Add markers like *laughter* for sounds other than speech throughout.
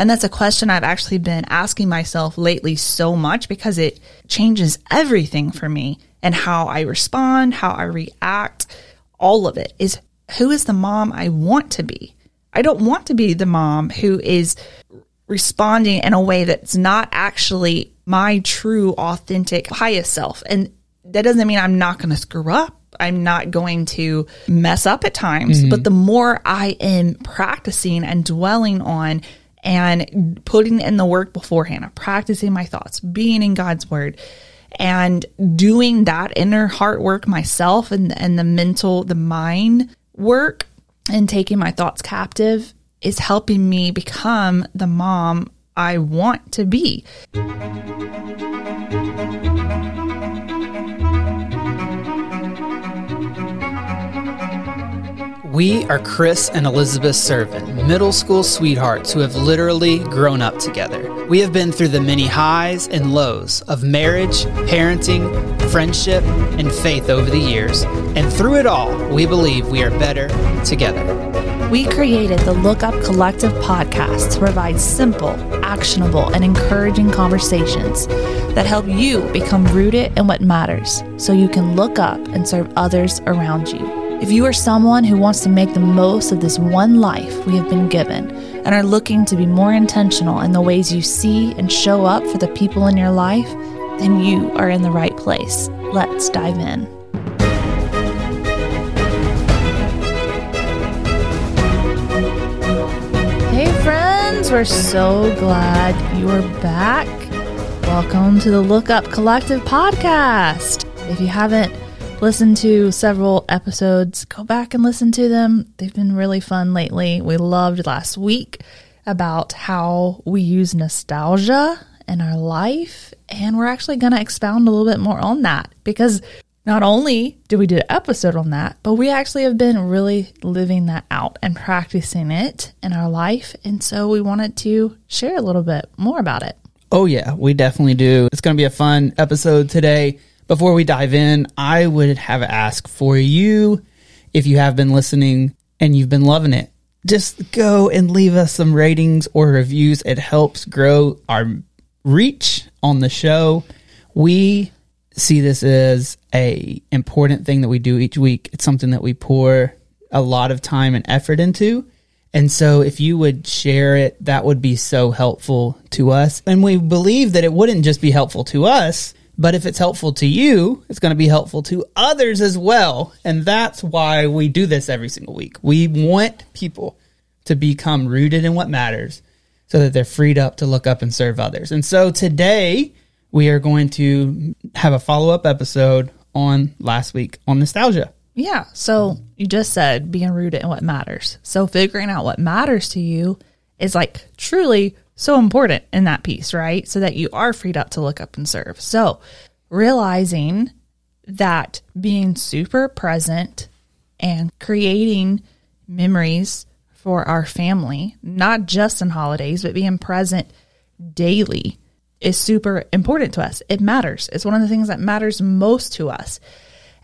And that's a question I've actually been asking myself lately so much because it changes everything for me and how I respond, how I react. All of it is who is the mom I want to be? I don't want to be the mom who is responding in a way that's not actually my true, authentic, highest self. And that doesn't mean I'm not going to screw up. I'm not going to mess up at times. Mm-hmm. But the more I am practicing and dwelling on and putting in the work beforehand, of practicing my thoughts, being in God's word, and doing that inner heart work myself and, and the mental, the mind work, and taking my thoughts captive is helping me become the mom I want to be. We are Chris and Elizabeth Servin, middle school sweethearts who have literally grown up together. We have been through the many highs and lows of marriage, parenting, friendship, and faith over the years, and through it all, we believe we are better together. We created the Look Up Collective podcast to provide simple, actionable, and encouraging conversations that help you become rooted in what matters so you can look up and serve others around you. If you are someone who wants to make the most of this one life we have been given and are looking to be more intentional in the ways you see and show up for the people in your life, then you are in the right place. Let's dive in. Hey, friends, we're so glad you are back. Welcome to the Look Up Collective podcast. If you haven't listened to several episodes, go back and listen to them. They've been really fun lately. We loved last week about how we use nostalgia in our life. And we're actually going to expound a little bit more on that because not only did we do an episode on that, but we actually have been really living that out and practicing it in our life. And so we wanted to share a little bit more about it. Oh, yeah, we definitely do. It's going to be a fun episode today. Before we dive in, I would have asked for you, if you have been listening and you've been loving it, just go and leave us some ratings or reviews. It helps grow our reach on the show. We see this as a important thing that we do each week. It's something that we pour a lot of time and effort into. And so if you would share it, that would be so helpful to us. And we believe that it wouldn't just be helpful to us, but if it's helpful to you, it's going to be helpful to others as well. And that's why we do this every single week. We want people to become rooted in what matters so that they're freed up to look up and serve others. And so today we are going to have a follow up episode on last week on nostalgia. Yeah. So you just said being rooted in what matters. So figuring out what matters to you is like truly so important in that piece, right? So that you are freed up to look up and serve. So realizing that being super present and creating memories for our family, not just in holidays, but being present daily is super important to us. It matters. It's one of the things that matters most to us.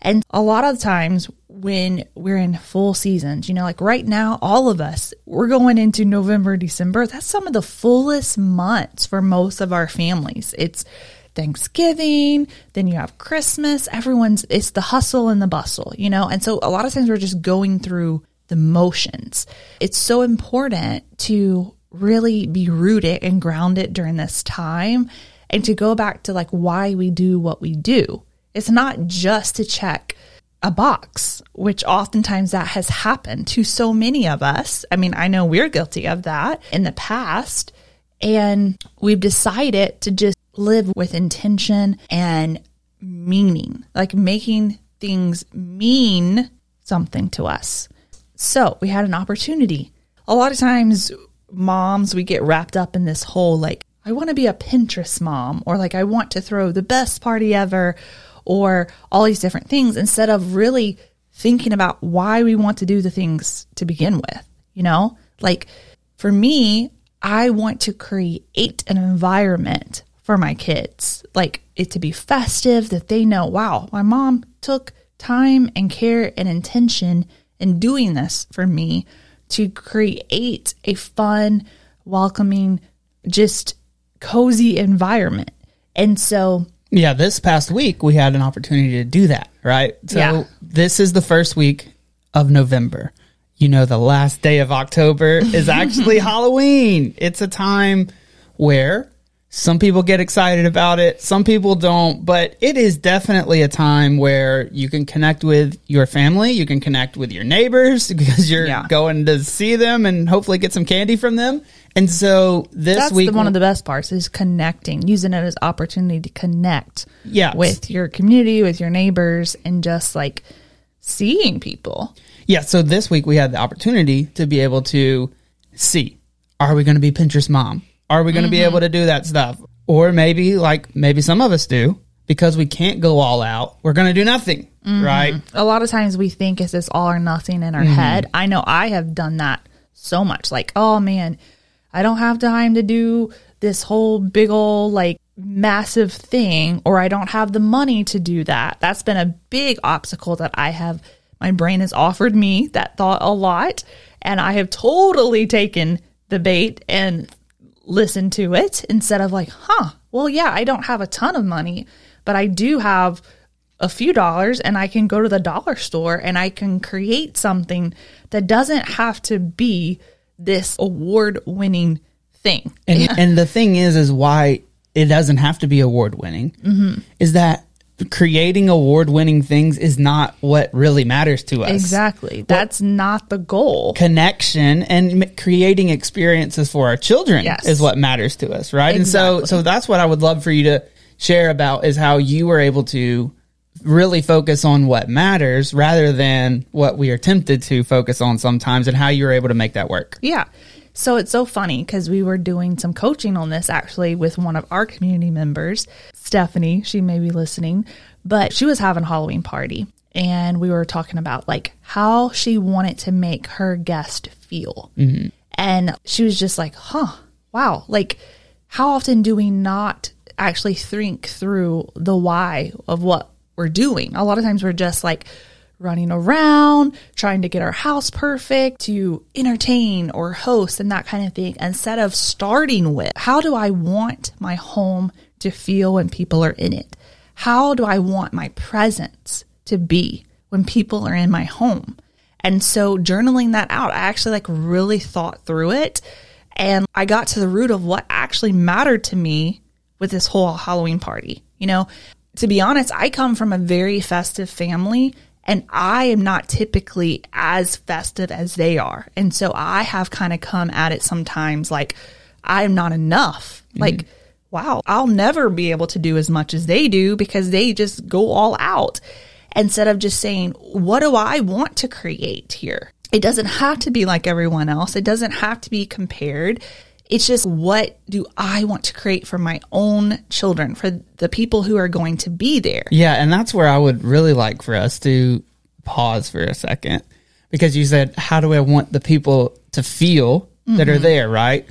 And a lot of times when we're in full seasons, you know, like right now, all of us, we're going into November, December. That's some of the fullest months for most of our families. It's Thanksgiving, then you have Christmas. Everyone's, it's the hustle and the bustle, you know? And so a lot of times we're just going through the motions. It's so important to really be rooted and grounded during this time and to go back to like why we do what we do it's not just to check a box, which oftentimes that has happened to so many of us. I mean, I know we're guilty of that in the past. And we've decided to just live with intention and meaning, like making things mean something to us. So we had an opportunity. A lot of times, moms, we get wrapped up in this whole like, I want to be a Pinterest mom, or like, I want to throw the best party ever, or all these different things instead of really thinking about why we want to do the things to begin with. You know, like for me, I want to create an environment for my kids, like it to be festive, that they know, wow, my mom took time and care and intention in doing this for me to create a fun, welcoming, just cozy environment. And so Yeah, this past week we had an opportunity to do that, right? So Yeah. this is the first week of November. You know, the last day of October is *laughs* actually Halloween. It's a time where some people get excited about it, some people don't, but it is definitely a time where you can connect with your family, you can connect with your neighbors *laughs* because you're Yeah. going to see them and hopefully get some candy from them. And so this that's week the, one of the best parts is connecting, using it as opportunity to connect Yes. with your community, with your neighbors, and just like seeing people. Yeah, so this week we had the opportunity to be able to see are we going to be Pinterest mom? Are we going to be able to do that stuff? Or maybe, like, maybe some of us do because we can't go all out. We're going to do nothing, right? a lot of times we think it's this all or nothing in our Mm-hmm. head. I know I have done that so much. Like, oh man, I don't have time to do this whole big old like massive thing, or I don't have the money to do that. That's been a big obstacle that I have. My brain has offered me that thought a lot, and I have totally taken the bait and listened to it instead of like, huh, well, yeah, I don't have a ton of money, but I do have a few dollars and I can go to the dollar store and I can create something that doesn't have to be this award winning thing. And, *laughs* and the thing is, is why it doesn't have to be award winning mm-hmm. is that creating award winning things is not what really matters to us. Exactly. That's not the goal. connection and m- creating experiences for our children Yes. is what matters to us right and so so that's what i would love for you to share about is how you were able to really focus on what matters rather than what we are tempted to focus on sometimes and how you were able to make that work Yeah. So it's so funny because we were doing some coaching on this actually with one of our community members, Stephanie. She may be listening, but she was having a Halloween party and we were talking about like how she wanted to make her guest feel. Mm-hmm. And she was just like, huh, wow. Like, how often do we not actually think through the why of what we're doing? A lot of times we're just like, running around, trying to get our house perfect, to entertain or host and that kind of thing, instead of starting with how do I want my home to feel when people are in it? How do I want my presence to be when people are in my home? And so journaling that out, I actually like really thought through it and I got to the root of what actually mattered to me with this whole Halloween party. You know, to be honest, I come from a very festive family and I am not typically as festive as they are. And so I have kind of come at it sometimes like I am not enough. Mm-hmm. Like, wow, I'll never be able to do as much as they do because they just go all out instead of just saying, what do I want to create here? It doesn't have to be like everyone else. It doesn't have to be compared. It's just what do I want to create for my own children, for the people who are going to be there. yeah and that's where i would really like for us to pause for a second. Because you said how do i want the people to feel that are mm-hmm. there right?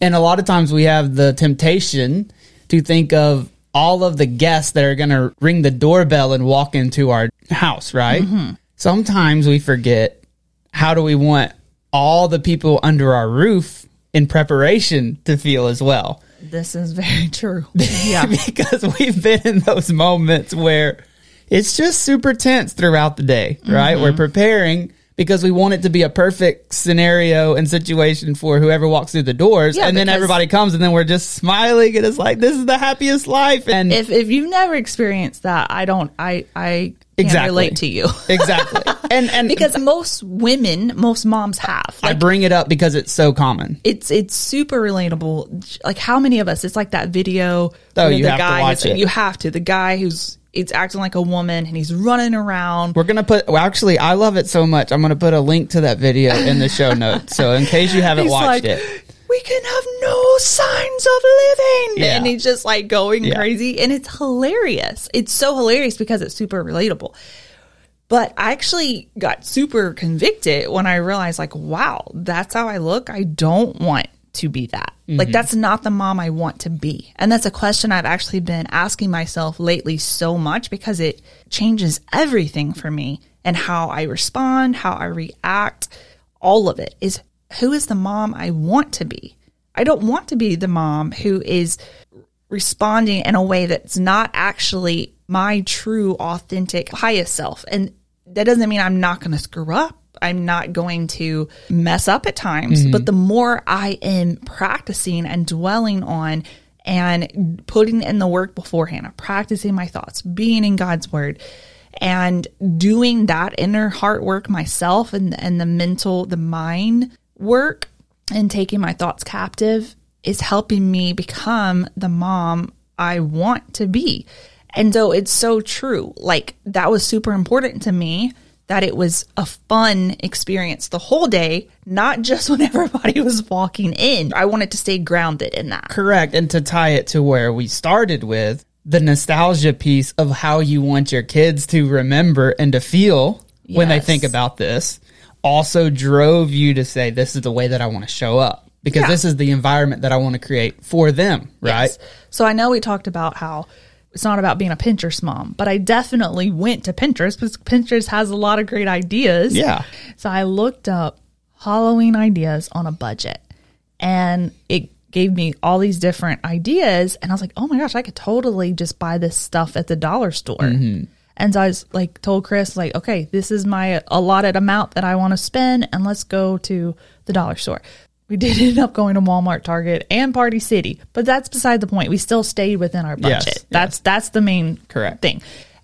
And a lot of times we have the temptation to think of all of the guests that are going to ring the doorbell and walk into our house right? Mm-hmm. Sometimes we forget how do we want all the people under our roof in preparation to feel as well This is very *laughs* true. *laughs* Yeah. because we've been in those moments where it's just super tense throughout the day, right? Mm-hmm. We're preparing because we want it to be a perfect scenario and situation for whoever walks through the doors. Yeah, and then everybody comes and then we're just smiling and it's like, this is the happiest life. And if if you've never experienced that, I don't I I Exactly. relate to you. *laughs* exactly. And, and because most women, most moms have. I bring it up because it's so common. it's it's super relatable. Like how many of us? It's like that video. Oh, you the have to guy watch is- it. You have to. The guy who's it's acting like a woman and he's running around. We're going to put, well, actually, I love it so much. I'm going to put a link to that video in the show notes. So in case you *laughs* haven't watched like, it. We can have no signs of living. Yeah. And he's just like going Yeah. crazy. And it's hilarious. It's so hilarious because it's super relatable. But I actually got super convicted when I realized, like, wow, that's how I look. I don't want to be that. Like, mm-hmm. that's not the mom I want to be. And that's a question I've actually been asking myself lately so much because it changes everything for me and how I respond, how I react. All of it is who is the mom I want to be? I don't want to be the mom who is responding in a way that's not actually my true, authentic, highest self. And that doesn't mean I'm not going to screw up. I'm not going to mess up at times. Mm-hmm. But the more I am practicing and dwelling on and putting in the work beforehand, of practicing my thoughts, being in God's word, and doing that inner heart work myself and, and the mental, the mind work and taking my thoughts captive is helping me become the mom I want to be. And so it's so true. Like that was super important to me that it was a fun experience the whole day, not just *laughs* when everybody was walking in. I wanted to stay grounded in that. Correct. And to tie it to where we started with the nostalgia piece of how you want your kids to remember and to feel when they think about this also drove you to say, this is the way that I want to show up because Yeah. this is the environment that I want to create for them. Right. Yes. So I know we talked about how it's not about being a Pinterest mom, but I definitely went to Pinterest because Pinterest has a lot of great ideas. Yeah. So I looked up Halloween ideas on a budget and it gave me all these different ideas. And I was like, oh my gosh, I could totally just buy this stuff at the dollar store. Mm-hmm. And so I was like, told Chris, like, okay, this is my allotted amount that I want to spend, and let's go to the dollar store. We did *laughs* end up going to Walmart, Target, and Party City, but that's beside the point. We still stayed within our Yes, budget. That's that's the main Correct. thing.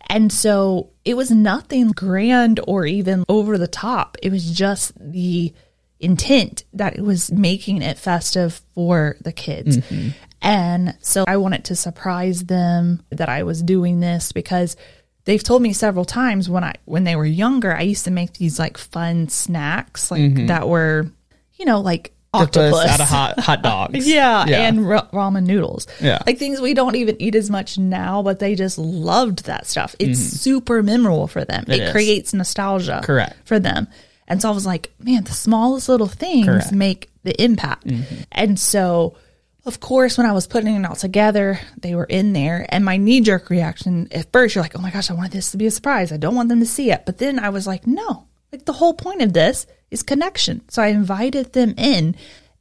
And so it was nothing grand or even over the top. It was just the intent that it was making it festive for the kids. Mm-hmm. And so I wanted to surprise them that I was doing this because they've told me several times when I when they were younger, I used to make these like fun snacks like mm-hmm. that were, you know, like Octopus out of hot, hot dogs. *laughs* yeah, and ra- ramen noodles. Yeah. Like things we don't even eat as much now, but they just loved that stuff. It's mm-hmm. super memorable for them. It creates nostalgia Correct. for them. And so I was like, man, the smallest little things Correct. make the impact. Mm-hmm. And so, of course, when I was putting it all together, they were in there. And my knee jerk reaction at first, you're like, oh my gosh, I wanted this to be a surprise. I don't want them to see it. But then I was like, no, like the whole point of this is connection. So I invited them in.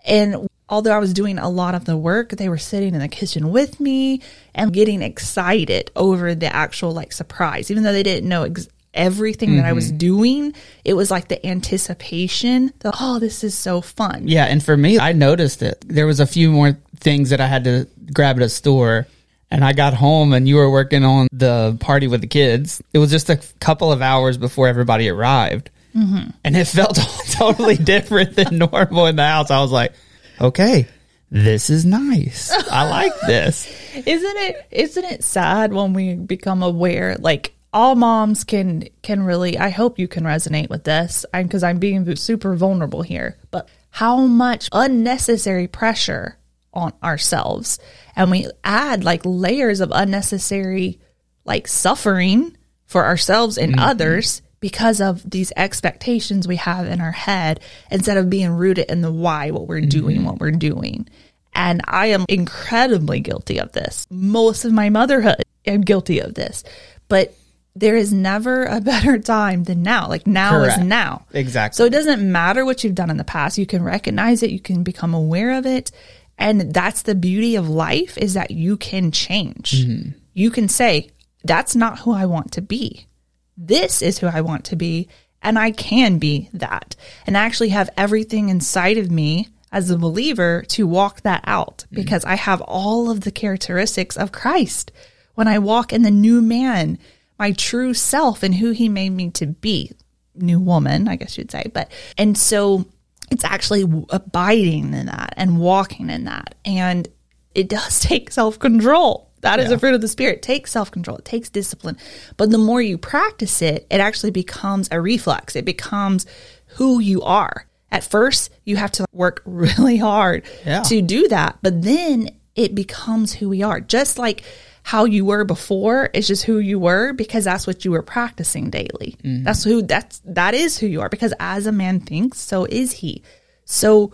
And although I was doing a lot of the work, they were sitting in the kitchen with me and getting excited over the actual like surprise, even though they didn't know ex- everything that I was doing. It was like the anticipation. The, oh, this is so fun. Yeah, and for me, I noticed it. There was a few more things that I had to grab at a store, and I got home, and you were working on the party with the kids. It was just a couple of hours before everybody arrived, mm-hmm. and it felt *laughs* totally different than normal in the house. I was like, okay, this is nice. I like this. *laughs* Isn't it isn't it sad when we become aware like all moms can can really I hope you can resonate with this. Because I'm being super vulnerable here but how much unnecessary pressure on ourselves. And we add like layers of unnecessary like suffering for ourselves and mm-hmm. others because of these expectations we have in our head instead of being rooted in the why what we're mm-hmm. doing what we're doing. And I am incredibly guilty of this. Most of my motherhood, I'm guilty of this. But there is never a *laughs* better time than now. Like now Correct. is now. Exactly. So it doesn't matter what you've done in the past. You can recognize it, you can become aware of it. And that's the beauty of life is that you can change. Mm-hmm. You can say, that's not who I want to be. This is who I want to be. And I can be that and actually have everything inside of me as a believer to walk that out mm-hmm. because I have all of the characteristics of Christ. When I walk in the new man, my true self and who he made me to be, new woman, I guess you'd say. But, and so it's actually abiding in that and walking in that. And it does *laughs* take self control. That is Yeah. a fruit of the spirit. It takes self control. It takes discipline. But the more you practice it, it actually becomes a reflex. It becomes who you are. At first, you have to work *laughs* really hard Yeah. to do that, but then it becomes who we are. Just like how you were before is just who you were because that's what you were practicing daily. Mm-hmm. That's who that's that is who you are because as a man thinks, so is he. So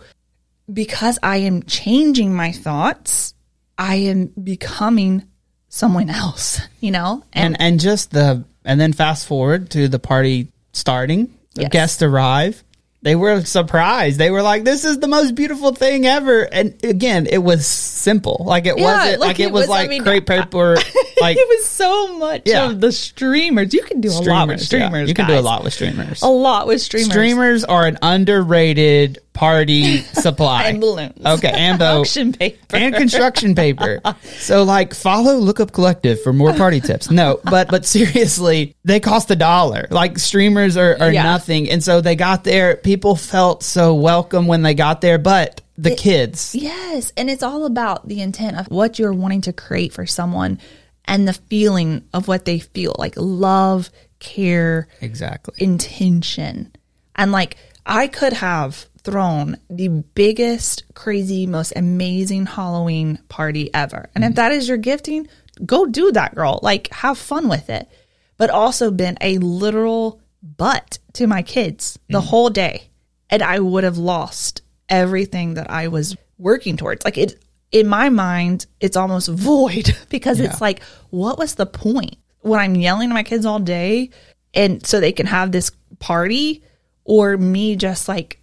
because I am changing my thoughts, I am becoming someone else, *laughs* you know? And, and and just the and then fast forward to the party starting the Yes. guests arrive they were surprised. They were like, "This is the most beautiful thing ever." And again, it was simple. Like it Yeah, wasn't like, like, it, was, was- I like mean, crepe paper. *laughs* Like it was so much Yeah. of the streamers. You can do a lot with yeah. streamers. You can do a lot with streamers. A lot with streamers. Streamers are an underrated party *laughs* supply. and balloons. Okay, and Auction paper. and construction paper. So like follow Lookup Collective for more party *laughs* tips. No, but but seriously, they cost a dollar. Like streamers are, are Yeah. nothing. And so they got there, people felt so welcome when they got there, but the kids. Yes, and it's all about the intent of what you're wanting to create for someone and the feeling of what they feel like love, care, Exactly. intention. And like I could have thrown the biggest, crazy, most amazing Halloween party ever. And if mm-hmm. that is your gifting, go do that, girl. Like have fun with it. But also been a literal butt to my kids the mm-hmm. whole day. And I would have lost everything that I was working towards. Like it in my mind, it's almost *laughs* void because it's like, what was the point when I'm yelling at my kids all day and so they can have this party or me just like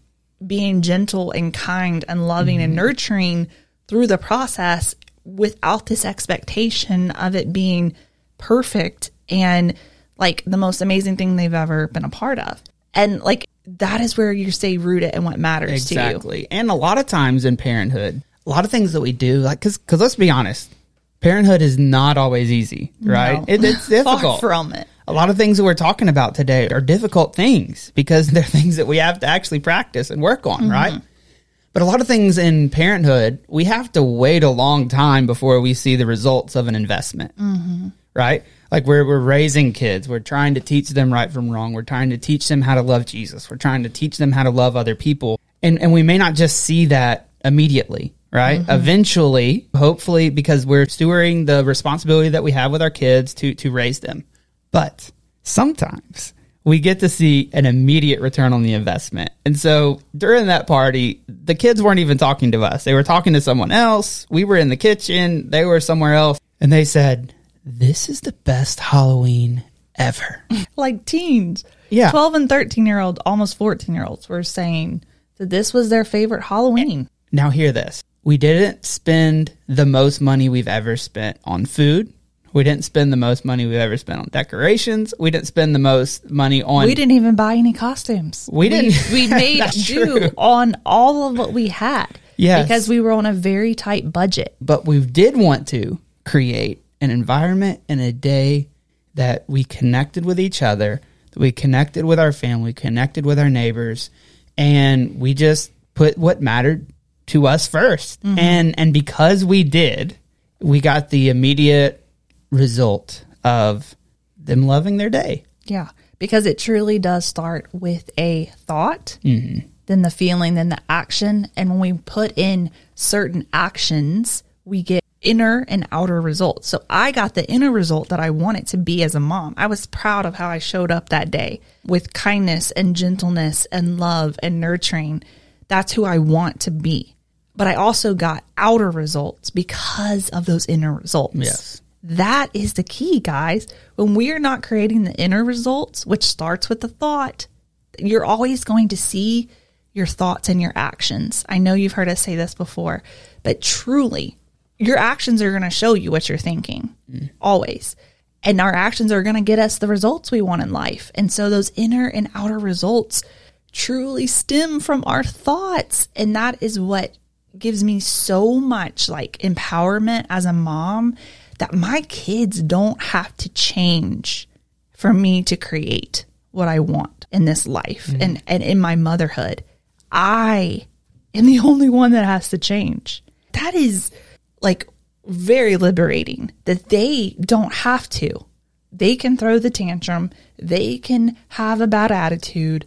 being gentle and kind and loving and mm-hmm. nurturing through the process without this expectation of it being perfect and like the most amazing thing they've ever been a part of. And like that is where you stay rooted in what matters to you. Exactly. And a lot of times in parenthood, a lot of things that we do, like, cause, cause let's be honest, parenthood is not always easy, right? No. It, it's *laughs* difficult. from it. A lot of things that we're talking about today are difficult things because *laughs* they're things that we have to actually practice and work on, right? Mm-hmm. But a lot of things in parenthood, we have to wait a long time before we see the results of an investment, mm-hmm. right? Like we're, we're raising kids. We're trying to teach them right from wrong. We're trying to teach them how to love Jesus. We're trying to teach them how to love other people. And, and we may not just see that immediately, right? Mm-hmm. Eventually, hopefully, because we're stewarding the responsibility that we have with our kids to, to raise them. But sometimes we get to see an immediate return on the investment. And so during that party, the kids weren't even talking to us. They were talking to someone else. We were in the kitchen, they were somewhere else. And they said, This is the best Halloween ever. *laughs* Like teens. Yeah. 12 and 13 year olds, almost 14 year olds were saying that this was their favorite Halloween. now, hear this. We didn't spend the most money we've ever spent on food. We didn't spend the most money we've ever spent on decorations. We didn't spend the most money on We didn't even buy any costumes. We didn't. We, *laughs* made do true. on all of what we had. Yes. Because we were on a very tight budget. but we did want to create an environment and a day that we connected with each other, that we connected with our family, connected with our neighbors, and we just put what mattered to us 1st mm-hmm. And and because we did, we got the immediate result of them loving their day. Yeah. Because it truly does start with a thought, Mm-hmm. then the feeling, then the action. And when we put in certain actions, we get inner and outer results. So I got the inner result that I wanted to be as a mom. I was proud of how I showed up that day with kindness and gentleness and love and nurturing. That's who I want to be. But I also got outer results because of those inner results. Yes. That is the key, guys. When we are not creating the inner results, which starts with the thought, you're always going to see your thoughts and your actions. I know you've heard us say this before, but truly, your actions are going to show you what you're thinking, always. And our actions are going to get us the results we want in life. And so those inner and outer results truly stem from our thoughts. And that is what gives me so much like empowerment as a mom that my kids don't have to change for me to create what I want in this life mm-hmm. and, and in my motherhood. I am the *laughs* only one that has to change. That is like very liberating that they don't have to. They can throw the tantrum, they can have a bad attitude,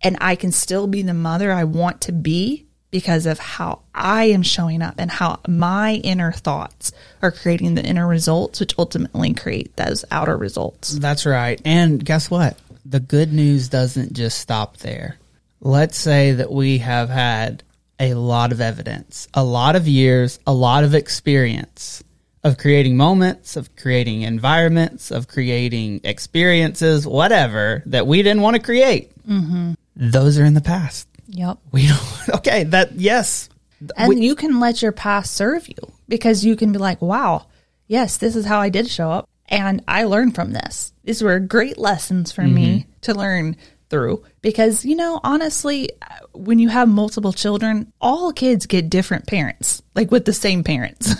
and I can still be the mother I want to be because of how I am showing up and how my inner thoughts are creating the inner results, which ultimately create those outer results. That's right. And guess what? The good news doesn't just stop there. Let's say that we have had a lot of evidence, a lot of years, a lot of experience of creating moments, of creating environments, of creating experiences, whatever that we didn't want to create. Mm-hmm. Those are in the past. Yep. We don't. *laughs* Okay, that yes. And We- you can let your past serve you because you can be like, wow, yes, this is how I did show up. And I learned from this. These were great lessons for me mm-hmm. to learn through because, you know, honestly, when you have multiple children, all kids get different parents, like with the same parents,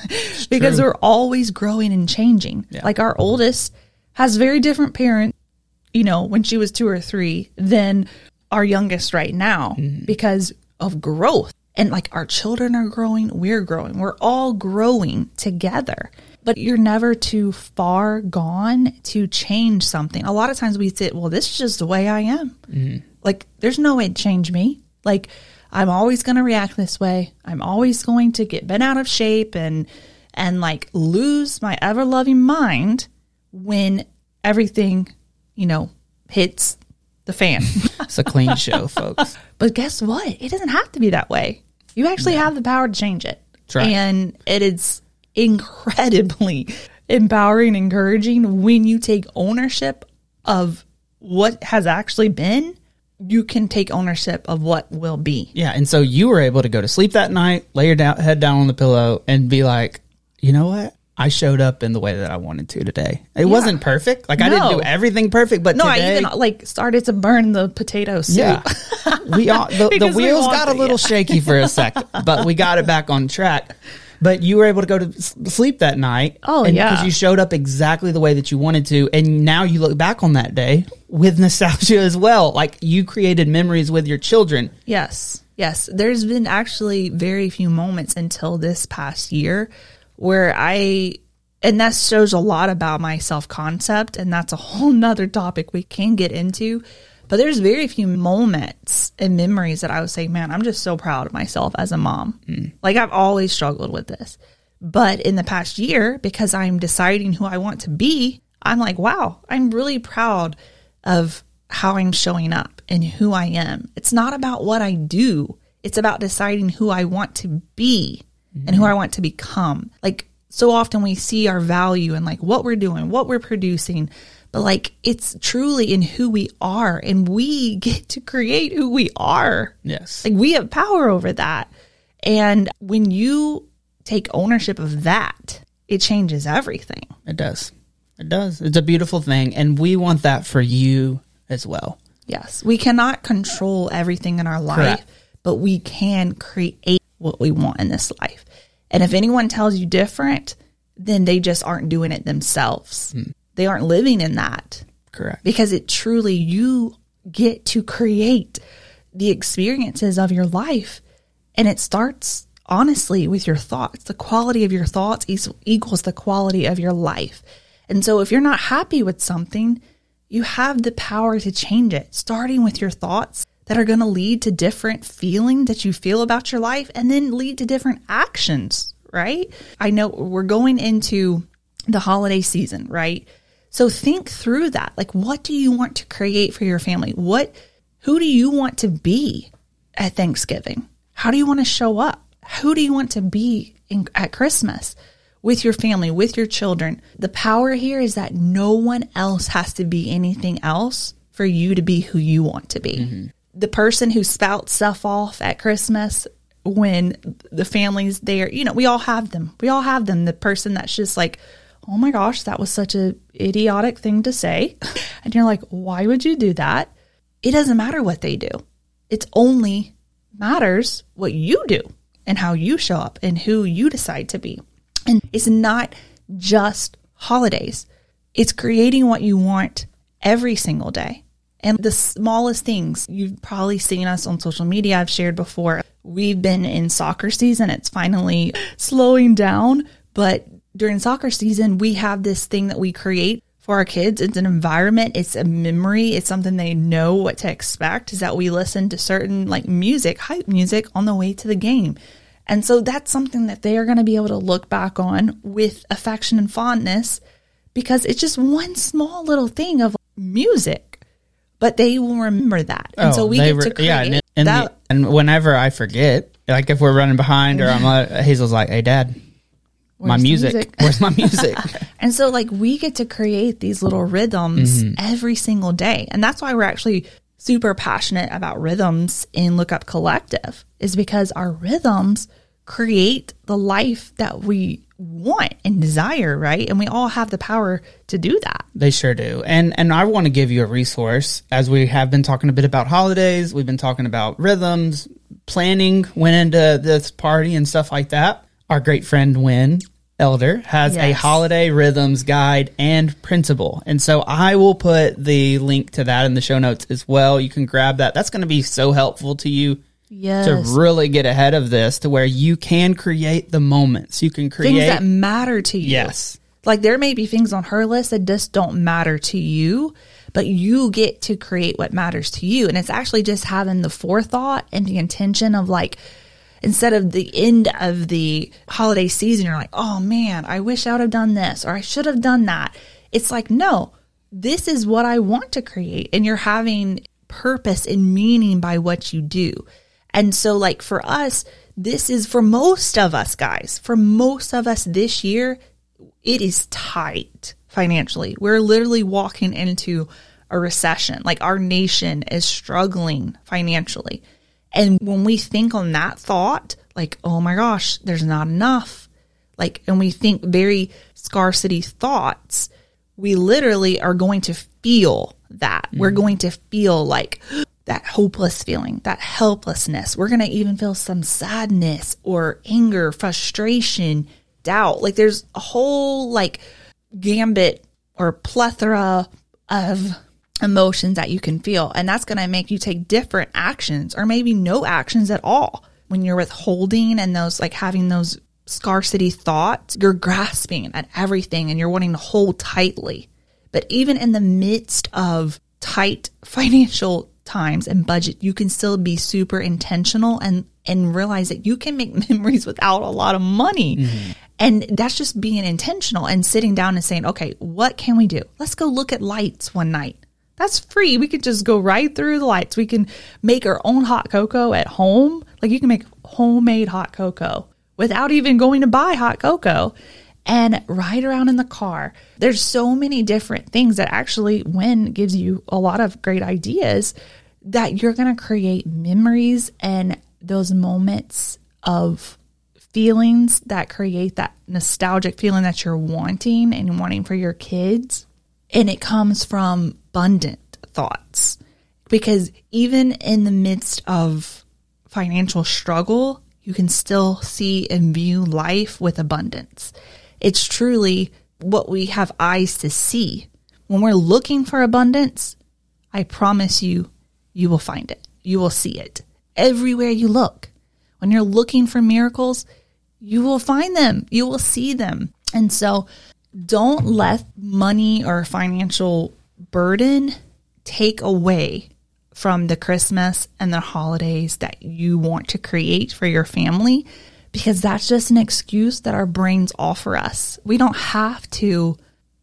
*laughs* because true. we're always growing and changing. Like our oldest has very different parents you know, when she was two or three than our youngest right now mm-hmm. because of growth. And like our children are growing, we're growing, we're all growing together. But you're never too far gone to change something. A lot of times we say, well, this is just the way I am. Mm-hmm. Like, there's no way to change me. Like, I'm always going to react this way. I'm always going to get bent out of shape and, and like lose my ever loving mind when everything, you know, hits the fan. *laughs* It's a clean show, folks. but guess what? It doesn't have to be that way. You actually have the power to change it. Right. And it is incredibly *laughs* empowering, and encouraging when you take ownership of what has actually been. You can take ownership of what will be. Yeah, and so you were able to go to sleep that night, lay your down, head down on the pillow, and be like, you know what? I showed up in the way that I wanted to today. It wasn't perfect. Like I didn't do everything perfect, but No, today, I even like started to burn the potato soup. yeah, *laughs* we all the, the wheels got a it, little shaky for a second, *laughs* but we got it back on track. But you were able to go to sleep that night. Oh, and- yeah. because you showed up exactly the way that you wanted to, and now you look back on that day with nostalgia as well. Like you created memories with your children. Yes. Yes. There's been actually very few moments until this past year where I, and that shows a lot about my self concept. And that's a whole nother topic we can get into. But there's very few moments and memories that I would say, man, I'm just so proud of myself as a mom. Mm. Like I've always struggled with this. But in the past year, because I'm deciding who I want to be, I'm like, wow, I'm really proud of how I'm showing up and who I am. It's not about what I do, it's about deciding who I want to be and who I want to become. Like, so often we see our value in like what we're doing, what we're producing, but like it's truly in who we are and we *laughs* get to create who we are. Yes. Like we have power over that. And when you take ownership of that, it changes everything. It does. It does. It's a beautiful thing. And we want that for you as well. Yes. We cannot control everything in our life, Correct. but we can create what we want in this life. And if anyone tells you different, then they just aren't doing it themselves. Hmm. They aren't living in that Correct. because it truly, you get to create the experiences of your life. And it starts honestly with your thoughts. The quality of your thoughts is, equals the quality of your life. And so if you're not happy with something, you have the power to change it, starting with your thoughts that are going to lead to different feeling that you feel about your life and then lead to different actions, right? I know we're going into the holiday season, right? So think through that. Like what do you want to create for your family? What who do you want to be at Thanksgiving? How do you want to show up? Who do you want to be in, at Christmas with your family, with your children? The power here is that no one else has to be anything else for you to be who you want to be. Mm-hmm. The person who spouts stuff off at Christmas when the family's there, you know, we all have them. We all have them. The person that's just like, oh my gosh, that was such a idiotic thing to say. *laughs* And you're like, why would you do that? It doesn't matter what they do. It's only matters what you do and how you show up and who you decide to be. And it's not just holidays. It's creating what you want every single day. And the smallest things, you've probably seen us on social media, I've shared before. We've been in soccer season. It's finally slowing down. But during soccer season, we have this thing that we create for our kids. It's an environment, it's a memory, it's something they know what to expect. Is that we listen to certain like music, hype music on the way to the game. And so that's something that they are going to be able to look back on with affection and fondness because it's just one small little thing of music, but they will remember that. And so we Oh, get were- to create yeah, and, and, that. the- and whenever I forget, like if we're running behind or I'm like, *laughs* Hazel's like, "Hey, Dad, my Where's the music. music?" Where's my music?" *laughs* And so, like, we get to create these little rhythms Mm-hmm. every single day. And that's why we're actually super passionate about rhythms in Lookup Collective is because our rhythms create the life that we want and desire, right? And we all have the power to do that. They sure do. And and I want to give you a resource as we have been talking a bit about holidays, we've been talking about rhythms, planning went into this party and stuff like that. Our great friend Wynne Elder has a holiday rhythms guide and principle. And so I will put the link to that in the show notes as well. You can grab that. That's going to be so helpful to you Yes. to really get ahead of this to where you can create the moments. You can create things that matter to you. Yes. Like there may be things on her list that just don't matter to you, but you get to create what matters to you. And it's actually just having the forethought and the intention of like, instead of the end of the holiday season, you're like, oh man, I wish I would have done this or I should have done that. It's like, no, this is what I want to create. And you're having purpose and meaning by what you do. And so, like for us, this is for most of us, guys, for most of us this year, it is tight financially. We're literally walking into a recession. Like our nation is struggling financially. And when we think on that thought, like, oh my gosh, there's not enough, like, and we think very scarcity thoughts, we literally are going to feel that. We're mm. going to feel like that hopeless feeling, that helplessness. We're going to even feel some sadness or anger, frustration, doubt. Like there's a whole like gambit or plethora of emotions that you can feel. And that's going to make you take different actions or maybe no actions at all. When you're withholding and those like having those scarcity thoughts, you're grasping at everything and you're wanting to hold tightly. But even in the midst of tight *laughs* financial times and budget, you can still be super intentional and and realize that you can make *laughs* memories without a lot of money. Mm-hmm. And that's just being intentional and sitting down and saying, okay, what can we do? Let's go look at lights one night. That's free. We could just go right through the lights. We can make our own hot cocoa at home. Like you can make homemade hot cocoa without even going to buy hot cocoa and ride around in the car. There's so many different things that actually Wynne gives you a lot of great ideas that you're going to create memories and those moments of feelings that create that nostalgic feeling that you're wanting and wanting for your kids. And it comes from abundant thoughts. Because even in the midst of financial struggle, you can still see and view life with abundance. It's truly what we have eyes to see. When we're looking for abundance, I promise you, you will find it. You will see it everywhere you look. When you're looking for miracles, you will find them. You will see them. And so don't let money or financial burden take away from the Christmas and the holidays that you want to create for your family because that's just an excuse that our brains offer us. We don't have to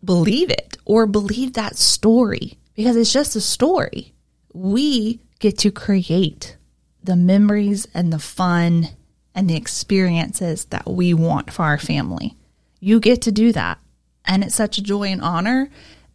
believe it or believe that story because it's just a story. We get to create the memories and the fun and the experiences that we want for our family. You get to do that. And it's such a joy and honor.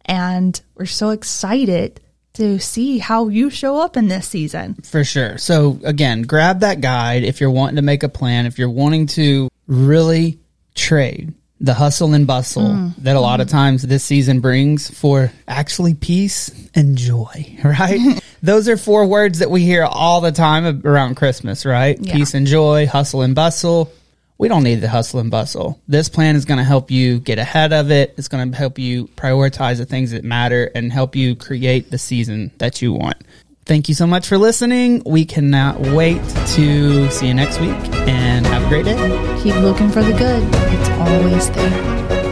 And we're so excited to see how you show up in this season. For sure. So again, grab that guide if you're wanting to make a plan, if you're wanting to really trade the hustle and bustle mm. that a lot of times this season brings for actually peace and joy, *laughs* right? *laughs* Those are four words that we hear all the time around Christmas, right? Yeah. Peace and joy, hustle and bustle. We don't need the hustle and bustle. This plan is going to help you get ahead of it. It's going to help you prioritize the things that matter and help you create the season that you want. Thank you so much for listening. We cannot wait to see you next week and have a great day. Keep looking for the good, it's always there.